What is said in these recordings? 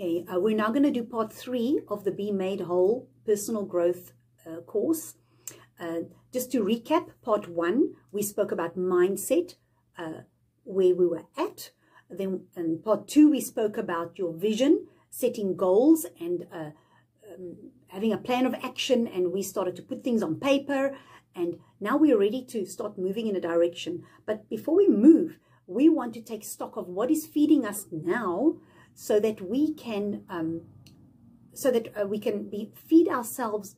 Okay, uh, we're now going to do part three of the Be Made Whole personal growth uh, course. Uh, just to recap, part one, we spoke about mindset, uh, where we were at. Then in part two, we spoke about your vision, setting goals and uh, um, having a plan of action. And we started to put things on paper. And now we're ready to start moving in a direction. But before we move, we want to take stock of what is feeding us now so that we can um, so that uh, we can be, feed ourselves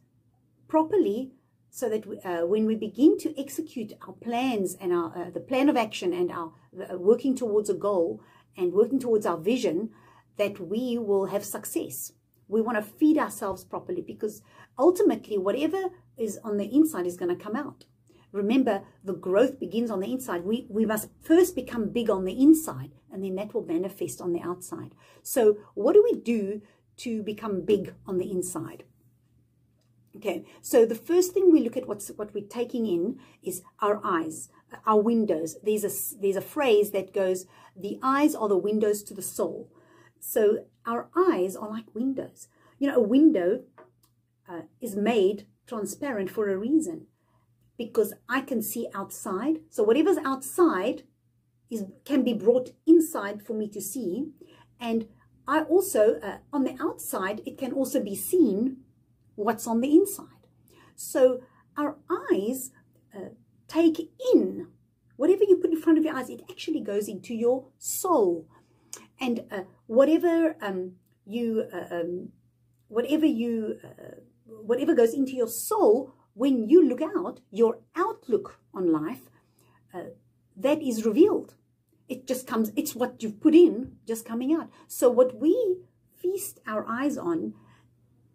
properly so that we, uh, when we begin to execute our plans and our uh, the plan of action and our uh, working towards a goal and working towards our vision that we will have success. We want to feed ourselves properly because ultimately whatever is on the inside is going to come out remember the growth begins on the inside we we must first become big on the inside and then that will manifest on the outside so what do we do to become big on the inside Okay, so the first thing we look at what's what we're taking in is our eyes, our windows. There's a there's a phrase that goes, "The eyes are the windows to the soul." So our eyes are like windows. You know, a window uh, is made transparent for a reason, because I can see outside. So whatever's outside is can be brought inside for me to see, and I also uh, on the outside it can also be seen what's on the inside. So our eyes uh, take in whatever you put in front of your eyes, it actually goes into your soul. And uh, whatever um, you, uh, um, whatever you, uh, whatever goes into your soul, when you look out, your outlook on life, uh, that is revealed. It just comes, it's what you've put in just coming out. So what we feast our eyes on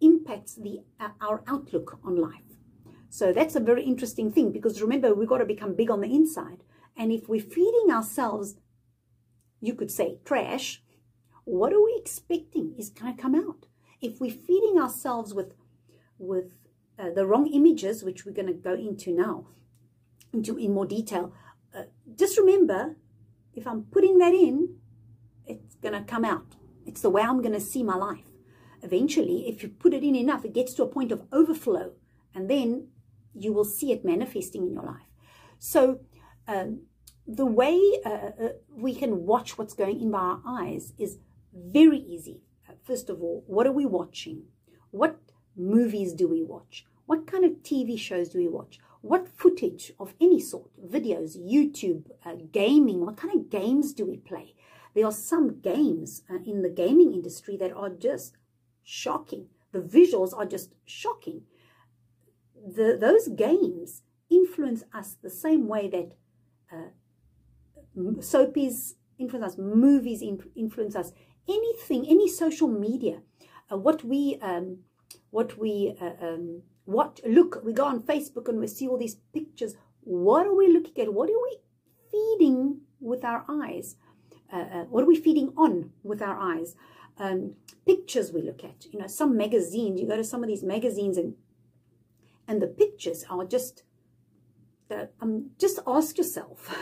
impacts the uh, our outlook on life. So that's a very interesting thing because remember, we've got to become big on the inside. And if we're feeding ourselves, you could say trash, what are we expecting is going to come out? If we're feeding ourselves with, with uh, the wrong images, which we're going to go into now, into in more detail, uh, just remember, if I'm putting that in, it's going to come out. It's the way I'm going to see my life eventually, if you put it in enough, it gets to a point of overflow, and then you will see it manifesting in your life. So, um, the way uh, uh, we can watch what's going in by our eyes is very easy. Uh, first of all, what are we watching? What movies do we watch? What kind of TV shows do we watch? What footage of any sort, videos, YouTube, uh, gaming, what kind of games do we play? There are some games uh, in the gaming industry that are just shocking. The visuals are just shocking. The, those games influence us the same way that uh, soapies influence us, movies influence us, anything, any social media, uh, what we, um, what we, uh, um, what, look, we go on Facebook and we see all these pictures. What are we looking at? What are we feeding with our eyes? Uh, uh, what are we feeding on with our eyes? um, pictures we look at. You know, some magazines, you go to some of these magazines and and the pictures are just, the, um, just ask yourself,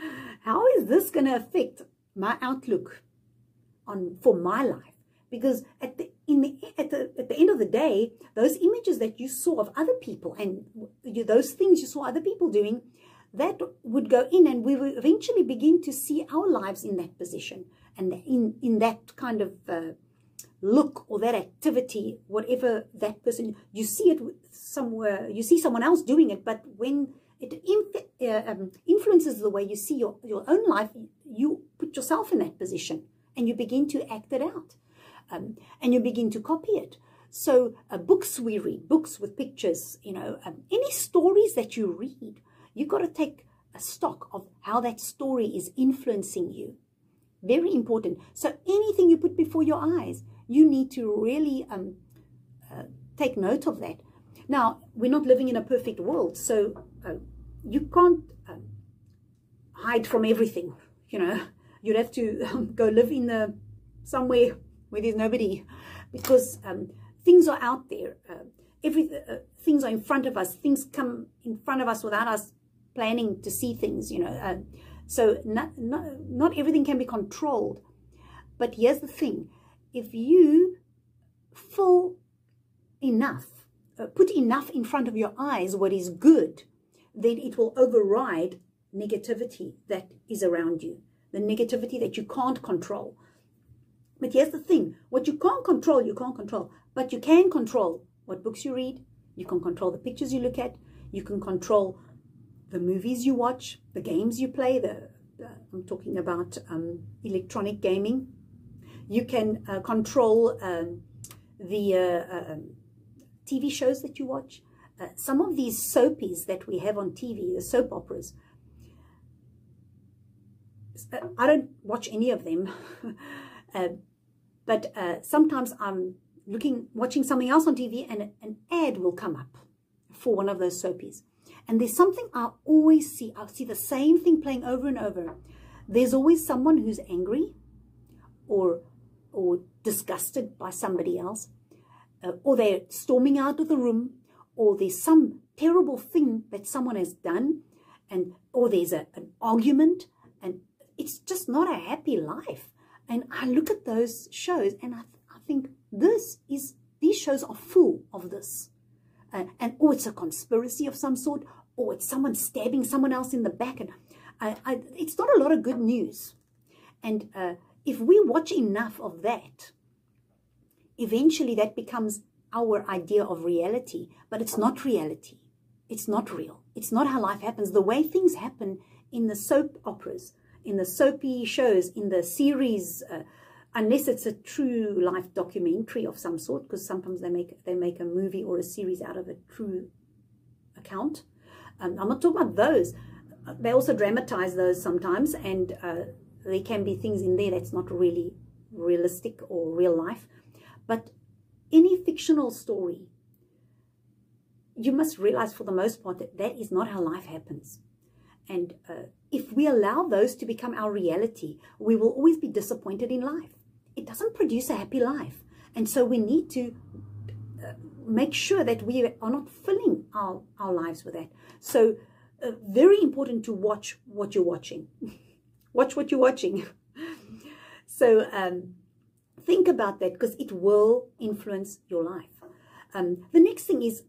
how is this going to affect my outlook on for my life? Because at the in the at the at the end of the day, those images that you saw of other people and you, those things you saw other people doing, that would go in, and we will eventually begin to see our lives in that position and in, in that kind of uh, look or that activity, whatever that person, you see it somewhere, you see someone else doing it, but when it uh, um, influences the way you see your, your own life, you put yourself in that position and you begin to act it out um, and you begin to copy it. So uh, books we read, books with pictures, you know, um, any stories that you read, you've got to take a stock of how that story is influencing you. Very important. So anything you put before your eyes, you need to really um, uh, take note of that. Now, we're not living in a perfect world, so uh, you can't um, hide from everything. You know, you'd have to go live in the somewhere where there's nobody, because um, things are out there. Uh, every uh, things are in front of us. Things come in front of us without us planning to see things. You know, uh, so not, not, not everything can be controlled. But here's the thing. if you fill enough, uh, put enough in front of your eyes what is good, then it will override negativity that is around you, the negativity that you can't control. But here's the thing. What you can't control, you can't control, but you can control what books you read, you can control the pictures you look at, you can control the movies you watch, the games you play, the, I'm talking about um, electronic gaming. You can uh, control um, the uh, uh, um, TV shows that you watch. Uh, some of these soapies that we have on TV, the soap operas, I don't watch any of them, uh, but uh, sometimes I'm looking, watching something else on TV and an ad will come up for one of those soapies. And there's something I always see. I see the same thing playing over and over. There's always someone who's angry or, or disgusted by somebody else, uh, or they're storming out of the room, or there's some terrible thing that someone has done, and or there's a, an argument, and it's just not a happy life. And I look at those shows and I, th I think this is, these shows are full of this. Uh, and oh, it's a conspiracy of some sort, or it's someone stabbing someone else in the back. And I, I, it's not a lot of good news. And uh, if we watch enough of that, eventually that becomes our idea of reality. But it's not reality. It's not real. It's not how life happens. The way things happen in the soap operas, in the soapy shows, in the series, uh, unless it's a true life documentary of some sort, because sometimes they make they make a movie or a series out of a true account. Um, I'm not talking about those. They also dramatize those sometimes, and uh, there can be things in there that's not really realistic or real life. But any fictional story, you must realize for the most part that that is not how life happens. And uh, if we allow those to become our reality, we will always be disappointed in life it doesn't produce a happy life. And so we need to uh, make sure that we are not filling our, our lives with that. So uh, very important to watch what you're watching. watch what you're watching. so um, think about that because it will influence your life. Um, the next thing is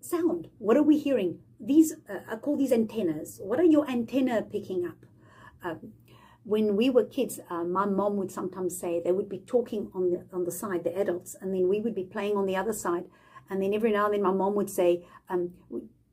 sound. What are we hearing? These, uh, I call these antennas. What are your antenna picking up? Um, when we were kids, uh, my mom would sometimes say they would be talking on the on the side, the adults, and then we would be playing on the other side. And then every now and then my mom would say, um,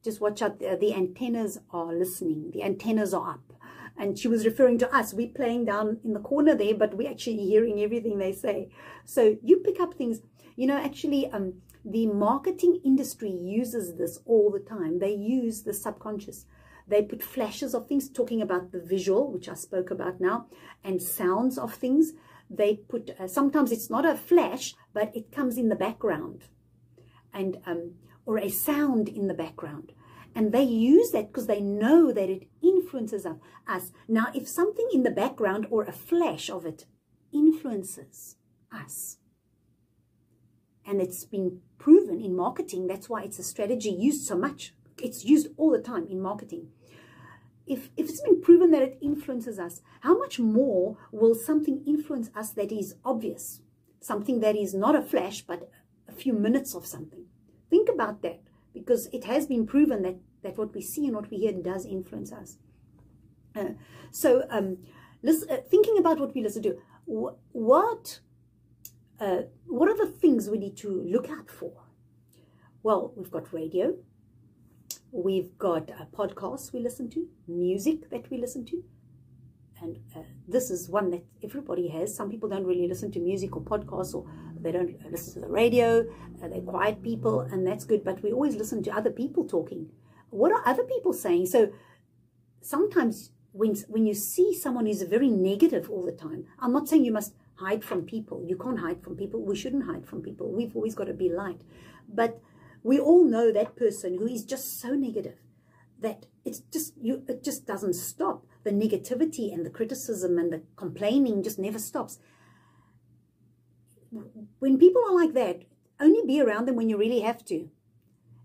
just watch out, the, the antennas are listening, the antennas are up. And she was referring to us. We're playing down in the corner there, but we're actually hearing everything they say. So you pick up things. You know, actually, um, the marketing industry uses this all the time. They use the subconscious. They put flashes of things, talking about the visual, which I spoke about now, and sounds of things. They put, uh, sometimes it's not a flash, but it comes in the background, and um, or a sound in the background. And they use that because they know that it influences us. Now, if something in the background or a flash of it influences us, and it's been proven in marketing, that's why it's a strategy used so much it's used all the time in marketing. If, if it's been proven that it influences us, how much more will something influence us that is obvious? Something that is not a flash, but a few minutes of something. Think about that because it has been proven that, that what we see and what we hear does influence us. Uh, so um, listen, uh, thinking about what we listen to, wh what, uh, what are the things we need to look out for? Well, we've got radio, We've got a podcast we listen to, music that we listen to. And uh, this is one that everybody has. Some people don't really listen to music or podcasts or they don't listen to the radio. Uh, they're quiet people and that's good. But we always listen to other people talking. What are other people saying? So sometimes when, when you see someone who's very negative all the time, I'm not saying you must hide from people. You can't hide from people. We shouldn't hide from people. We've always got to be light. But we all know that person who is just so negative that it's just you it just doesn't stop the negativity and the criticism and the complaining just never stops when people are like that only be around them when you really have to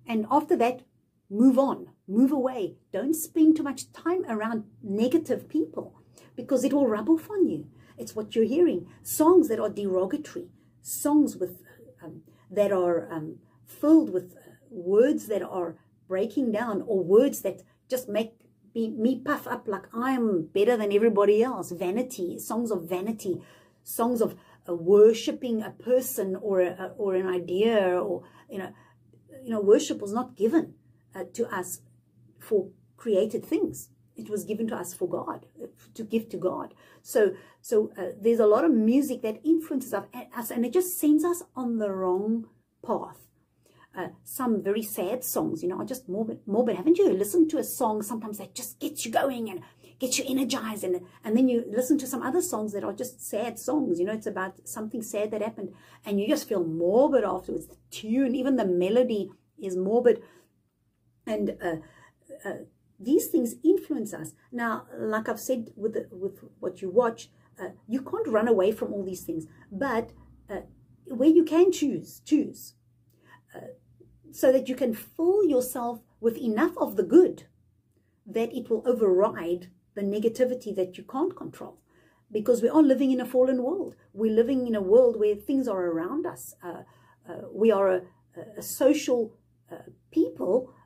and after that move on move away don't spend too much time around negative people because it will rub off on you it's what you're hearing songs that are derogatory songs with um, that are um, filled with uh, words that are breaking down or words that just make me, me puff up like I am better than everybody else. Vanity, songs of vanity, songs of uh, worshipping a person or a, or an idea or you know, you know, worship was not given uh, to us for created things. It was given to us for God, to give to God. So, so uh, there's a lot of music that influences us, and it just sends us on the wrong path. Uh, some very sad songs, you know, are just morbid. Morbid. Haven't you listened to a song sometimes that just gets you going and gets you energized, and and then you listen to some other songs that are just sad songs. You know, it's about something sad that happened, and you just feel morbid afterwards. The tune, even the melody, is morbid, and uh, uh, these things influence us. Now, like I've said with the, with what you watch, uh, you can't run away from all these things, but uh, where you can choose, choose so that you can fill yourself with enough of the good that it will override the negativity that you can't control. Because we are living in a fallen world. We're living in a world where things are around us. Uh, uh, we are a, a social uh, people, uh,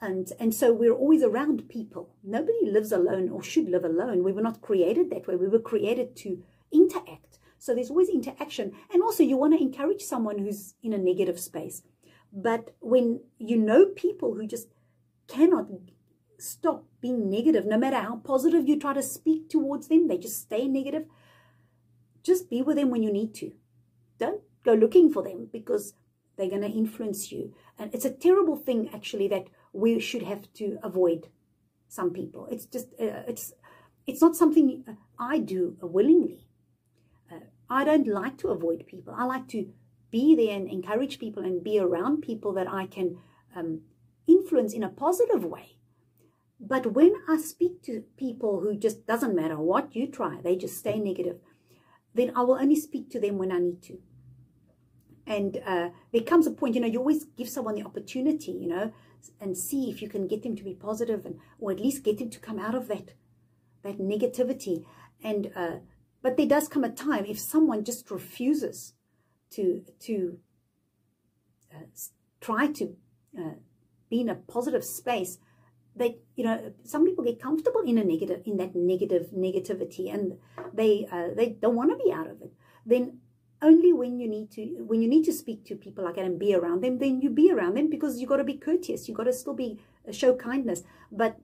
and, and so we're always around people. Nobody lives alone or should live alone. We were not created that way. We were created to interact. So there's always interaction. And also, you want to encourage someone who's in a negative space but when you know people who just cannot stop being negative, no matter how positive you try to speak towards them, they just stay negative. Just be with them when you need to. Don't go looking for them because they're going to influence you. And it's a terrible thing, actually, that we should have to avoid some people. It's just, uh, it's, it's not something I do willingly. Uh, I don't like to avoid people. I like to be there and encourage people and be around people that I can um, influence in a positive way. But when I speak to people who just doesn't matter what you try, they just stay negative, then I will only speak to them when I need to. And uh, there comes a point, you know, you always give someone the opportunity, you know, and see if you can get them to be positive and, or at least get them to come out of that, that negativity. And, uh, but there does come a time if someone just refuses to to uh, try to uh, be in a positive space they you know some people get comfortable in a negative in that negative negativity and they uh, they don't want to be out of it then only when you need to when you need to speak to people like that and be around them then you be around them because you got to be courteous you got to still be uh, show kindness but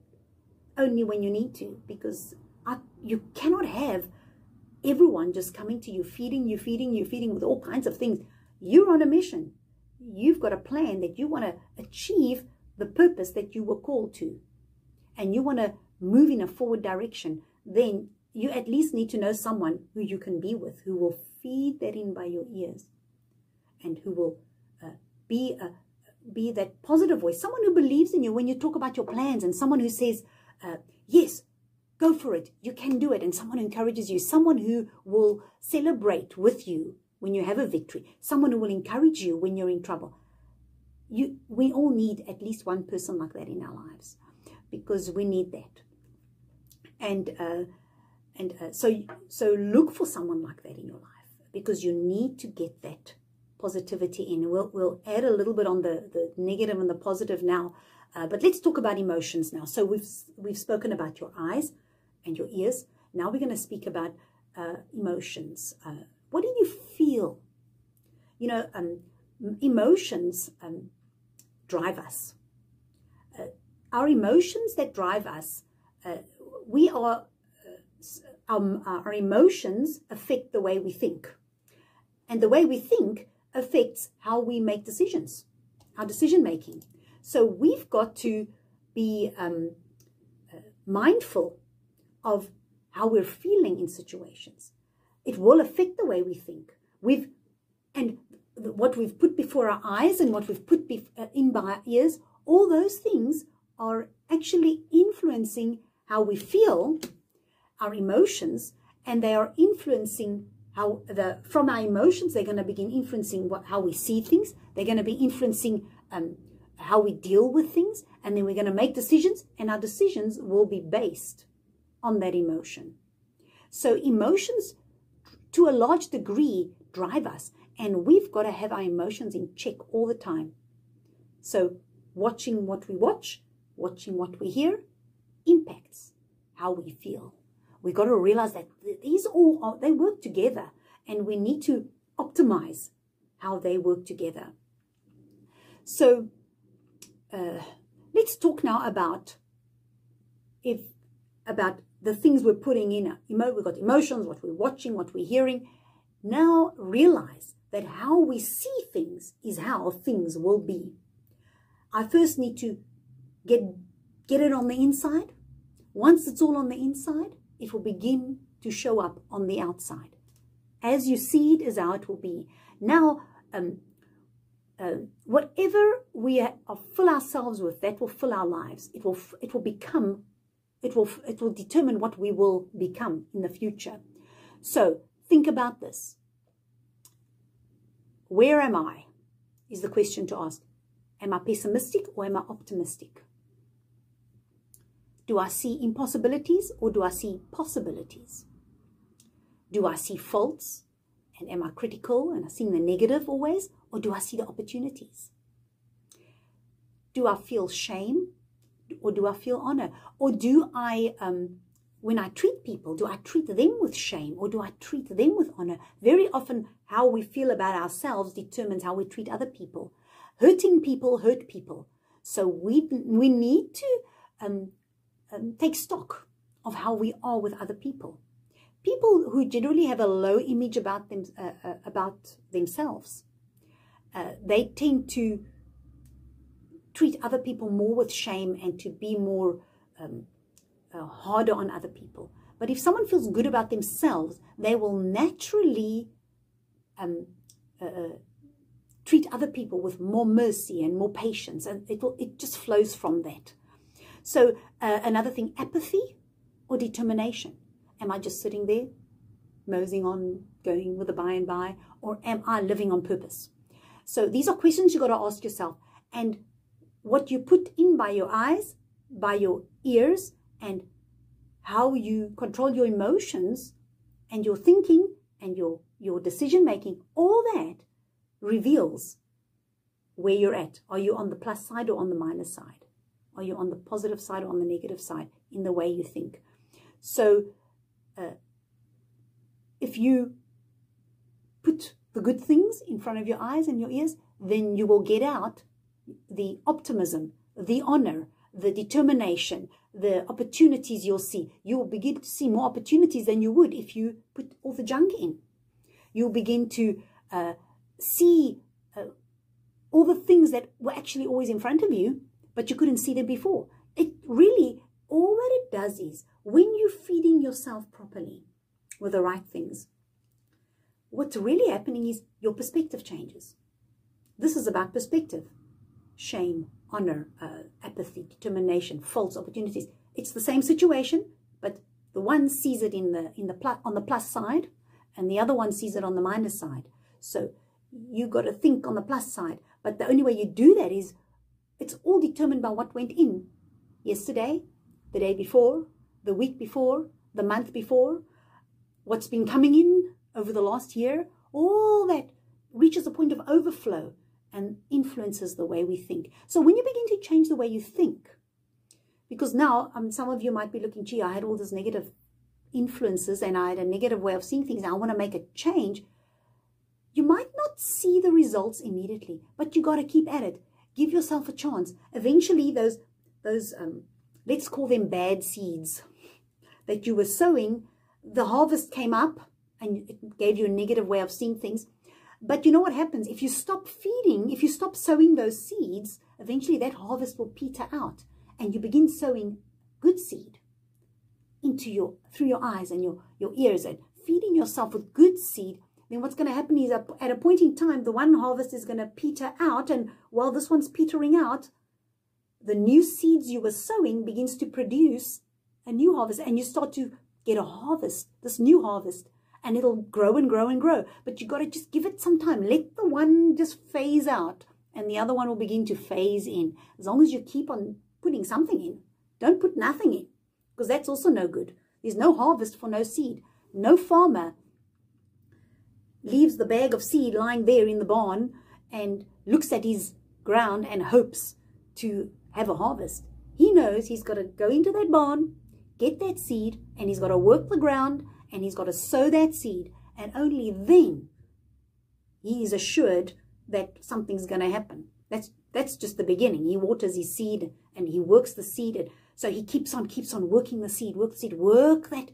only when you need to because I, you cannot have everyone just coming to you, feeding you, feeding you, feeding with all kinds of things. You're on a mission. You've got a plan that you want to achieve the purpose that you were called to. And you want to move in a forward direction. Then you at least need to know someone who you can be with, who will feed that in by your ears and who will uh, be a be that positive voice, someone who believes in you when you talk about your plans and someone who says, uh, yes, Go for it. You can do it. And someone who encourages you, someone who will celebrate with you when you have a victory, someone who will encourage you when you're in trouble. You, we all need at least one person like that in our lives because we need that. And uh, and uh, so so look for someone like that in your life because you need to get that positivity in. We'll we'll add a little bit on the the negative and the positive now, uh, but let's talk about emotions now. So we've we've spoken about your eyes, and your ears. Now we're going to speak about uh, emotions. Uh, what do you feel? You know, um, emotions um, drive us. Uh, our emotions that drive us, uh, we are, uh, um, our emotions affect the way we think. And the way we think affects how we make decisions, our decision making. So we've got to be um, uh, mindful of how we're feeling in situations. It will affect the way we think. We've and what we've put before our eyes and what we've put uh, in by our ears, all those things are actually influencing how we feel, our emotions, and they are influencing how the from our emotions they're going to begin influencing what how we see things. They're going to be influencing um, how we deal with things, and then we're going to make decisions, and our decisions will be based on that emotion. So emotions, to a large degree, drive us. And we've got to have our emotions in check all the time. So watching what we watch, watching what we hear, impacts how we feel. We've got to realize that these all are, they work together and we need to optimize how they work together. So uh, let's talk now about if about the things we're putting in. We've got emotions, what we're watching, what we're hearing. Now realize that how we see things is how things will be. I first need to get, get it on the inside. Once it's all on the inside, it will begin to show up on the outside. As you see it is how it will be. Now, um, uh, whatever we are, fill ourselves with, that will fill our lives. It will, it will become, it will, it will determine what we will become in the future. So think about this. Where am I? Is the question to ask. Am I pessimistic or am I optimistic? Do I see impossibilities or do I see possibilities? Do I see faults and am I critical and I see the negative always or do I see the opportunities? Do I feel shame or do I feel honor? Or do I, um, when I treat people, do I treat them with shame or do I treat them with honor? Very often, how we feel about ourselves determines how we treat other people. Hurting people hurt people. So we, we need to um, um, take stock of how we are with other people. People who generally have a low image about them uh, uh, about themselves, uh, they tend to treat other people more with shame and to be more um, uh, harder on other people. But if someone feels good about themselves, they will naturally um, uh, treat other people with more mercy and more patience and it will it just flows from that so uh, another thing apathy or determination am i just sitting there moseying on going with the by and by or am i living on purpose so these are questions you got to ask yourself and what you put in by your eyes by your ears and how you control your emotions and your thinking and your your decision making all that reveals where you're at. Are you on the plus side or on the minus side? Are you on the positive side or on the negative side in the way you think? So, uh, if you put the good things in front of your eyes and your ears, then you will get out the optimism, the honor, the determination, the opportunities you'll see. You will begin to see more opportunities than you would if you put all the junk in. You'll begin to uh, see uh, all the things that were actually always in front of you, but you couldn't see them before. It really, all that it does is when you're feeding yourself properly with the right things, what's really happening is your perspective changes. This is about perspective, shame, honor, uh, apathy, determination, false opportunities. It's the same situation, but the one sees it in the in the on the plus side, and the other one sees it on the minus side. So you got to think on the plus side. But the only way you do that is it's all determined by what went in yesterday, the day before, the week before, the month before, what's been coming in over the last year. All that reaches a point of overflow and influences the way we think. So when you begin to change the way you think, because now um, some of you might be looking, gee, I had all these negative influences and I had a negative way of seeing things. I want to make a change. You might not see the results immediately, but you got to keep at it. Give yourself a chance. Eventually, those, those um, let's call them bad seeds that you were sowing, the harvest came up and it gave you a negative way of seeing things. But you know what happens? If you stop feeding, if you stop sowing those seeds, eventually that harvest will peter out and you begin sowing good seed into your, through your eyes and your, your ears and feeding yourself with good seed then what's going to happen is at a point in time, the one harvest is going to peter out. And while this one's petering out, the new seeds you were sowing begins to produce a new harvest. And you start to get a harvest, this new harvest. And it'll grow and grow and grow. But you got to just give it some time. Let the one just phase out. And the other one will begin to phase in. As long as you keep on putting something in. Don't put nothing in. Because that's also no good. There's no harvest for no seed. No farmer leaves the bag of seed lying there in the barn and looks at his ground and hopes to have a harvest. He knows he's got to go into that barn, get that seed, and he's got to work the ground and he's got to sow that seed. And only then he is assured that something's going to happen. That's that's just the beginning. He waters his seed and he works the seed. So he keeps on, keeps on working the seed, work the seed, work that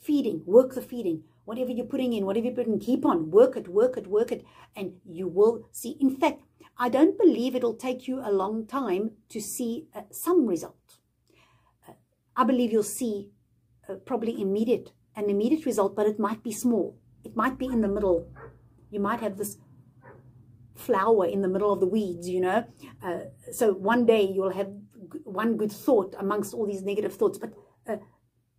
feeding, work the feeding. Whatever you're putting in, whatever you're putting, keep on, work it, work it, work it, and you will see. In fact, I don't believe it'll take you a long time to see uh, some result. Uh, I believe you'll see uh, probably immediate, an immediate result, but it might be small. It might be in the middle. You might have this flower in the middle of the weeds, you know. Uh, so one day you'll have one good thought amongst all these negative thoughts, but uh,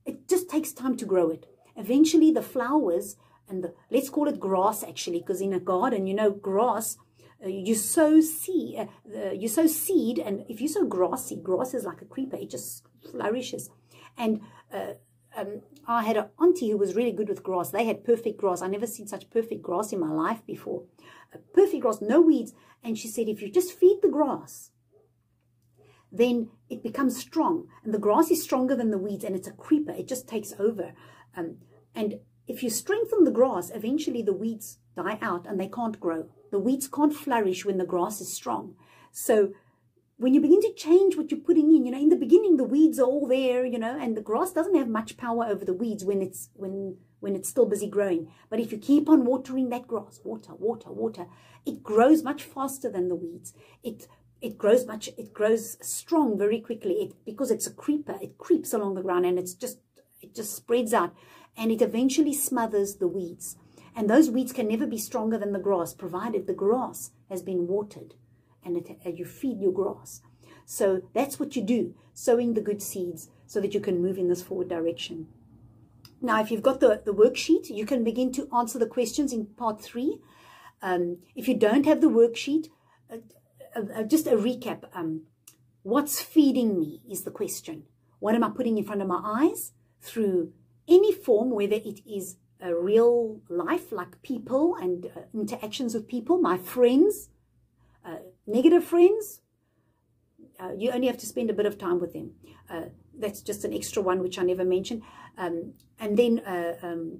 it just takes time to grow it. Eventually the flowers and the, let's call it grass actually, because in a garden, you know, grass, uh, you sow seed, uh, you sow seed, and if you sow grass seed, grass is like a creeper, it just flourishes. And uh, um, I had an auntie who was really good with grass. They had perfect grass. I never seen such perfect grass in my life before. A perfect grass, no weeds. And she said, if you just feed the grass, then it becomes strong. And the grass is stronger than the weeds, and it's a creeper. It just takes over. Um, and if you strengthen the grass, eventually the weeds die out and they can't grow. The weeds can't flourish when the grass is strong. So when you begin to change what you're putting in, you know, in the beginning the weeds are all there, you know, and the grass doesn't have much power over the weeds when it's when when it's still busy growing. But if you keep on watering that grass, water, water, water, it grows much faster than the weeds. It it grows much, it grows strong very quickly. It, because it's a creeper, it creeps along the ground and it's just, it just spreads out and it eventually smothers the weeds. And those weeds can never be stronger than the grass, provided the grass has been watered and, it, you feed your grass. So that's what you do, sowing the good seeds so that you can move in this forward direction. Now, if you've got the, the worksheet, you can begin to answer the questions in part three. Um, if you don't have the worksheet, uh, uh, just a recap. Um, what's feeding me is the question. What am I putting in front of my eyes through any form, whether it is a real life, like people and uh, interactions with people, my friends, uh, negative friends, uh, you only have to spend a bit of time with them. Uh, that's just an extra one, which I never mentioned. Um, and then uh, um,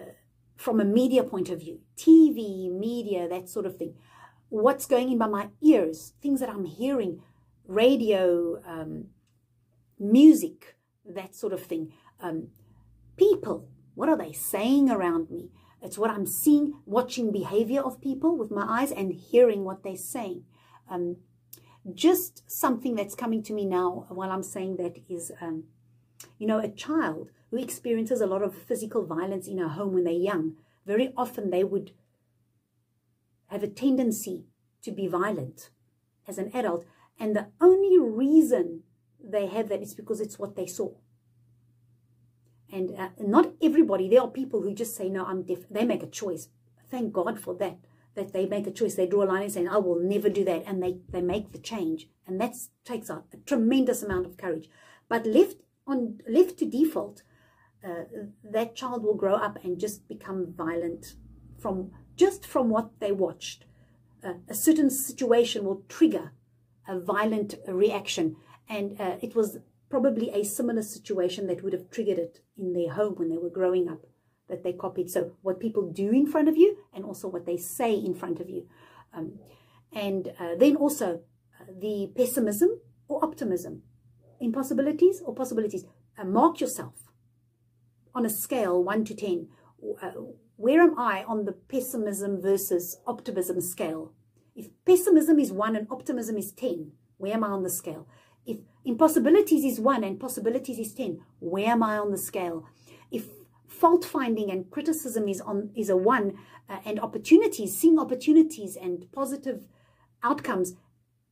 uh, from a media point of view, TV, media, that sort of thing what's going in by my ears, things that I'm hearing, radio, um, music, that sort of thing. Um, people, what are they saying around me? It's what I'm seeing, watching behavior of people with my eyes and hearing what they're saying. Um, just something that's coming to me now while I'm saying that is, um, you know, a child who experiences a lot of physical violence in a home when they're young, very often they would have a tendency to be violent as an adult. And the only reason they have that is because it's what they saw. And uh, not everybody, there are people who just say, no, I'm deaf. They make a choice. Thank God for that, that they make a choice. They draw a line and say, I will never do that. And they, they make the change. And that takes a, a tremendous amount of courage. But left on left to default, uh, that child will grow up and just become violent from just from what they watched. Uh, a certain situation will trigger a violent reaction. And uh, it was probably a similar situation that would have triggered it in their home when they were growing up that they copied. So what people do in front of you and also what they say in front of you. Um, and uh, then also uh, the pessimism or optimism, impossibilities or possibilities. Uh, mark yourself on a scale 1 to 10 uh, where am I on the pessimism versus optimism scale? If pessimism is 1 and optimism is 10, where am I on the scale? Impossibilities is 1 and possibilities is 10, where am I on the scale? If fault finding and criticism is on is a 1 uh, and opportunities, seeing opportunities and positive outcomes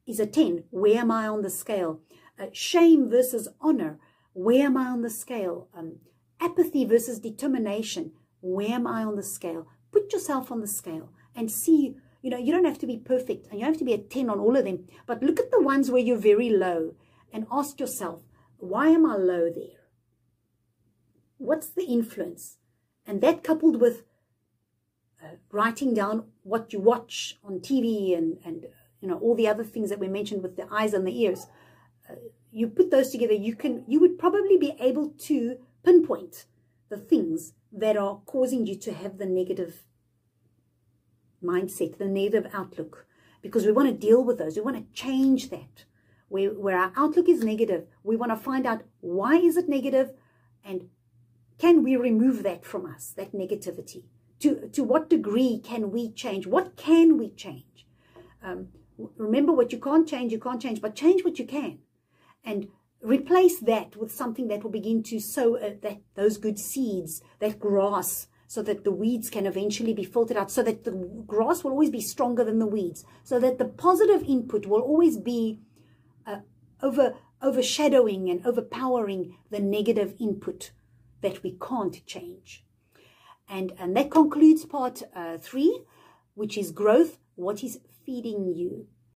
is a 10, where am I on the scale? Uh, shame versus honor, where am I on the scale? Um, apathy versus determination, where am I on the scale? Put yourself on the scale and see, you know, you don't have to be perfect and you don't have to be a 10 on all of them, but look at the ones where you're very low and ask yourself, why am I low there? What's the influence? And that coupled with uh, writing down what you watch on TV and, and you know, all the other things that we mentioned with the eyes and the ears, uh, you put those together, you can, you would probably be able to pinpoint the things that are causing you to have the negative mindset, the negative outlook, because we want to deal with those. We want to change that. Where, where our outlook is negative, we want to find out why is it negative and can we remove that from us, that negativity? To, to what degree can we change? What can we change? Um, remember what you can't change, you can't change, but change what you can. And replace that with something that will begin to sow uh, that those good seeds, that grass, so that the weeds can eventually be filtered out, so that the grass will always be stronger than the weeds, so that the positive input will always be over overshadowing and overpowering the negative input that we can't change. And, and that concludes part uh, three, which is growth. What is feeding you?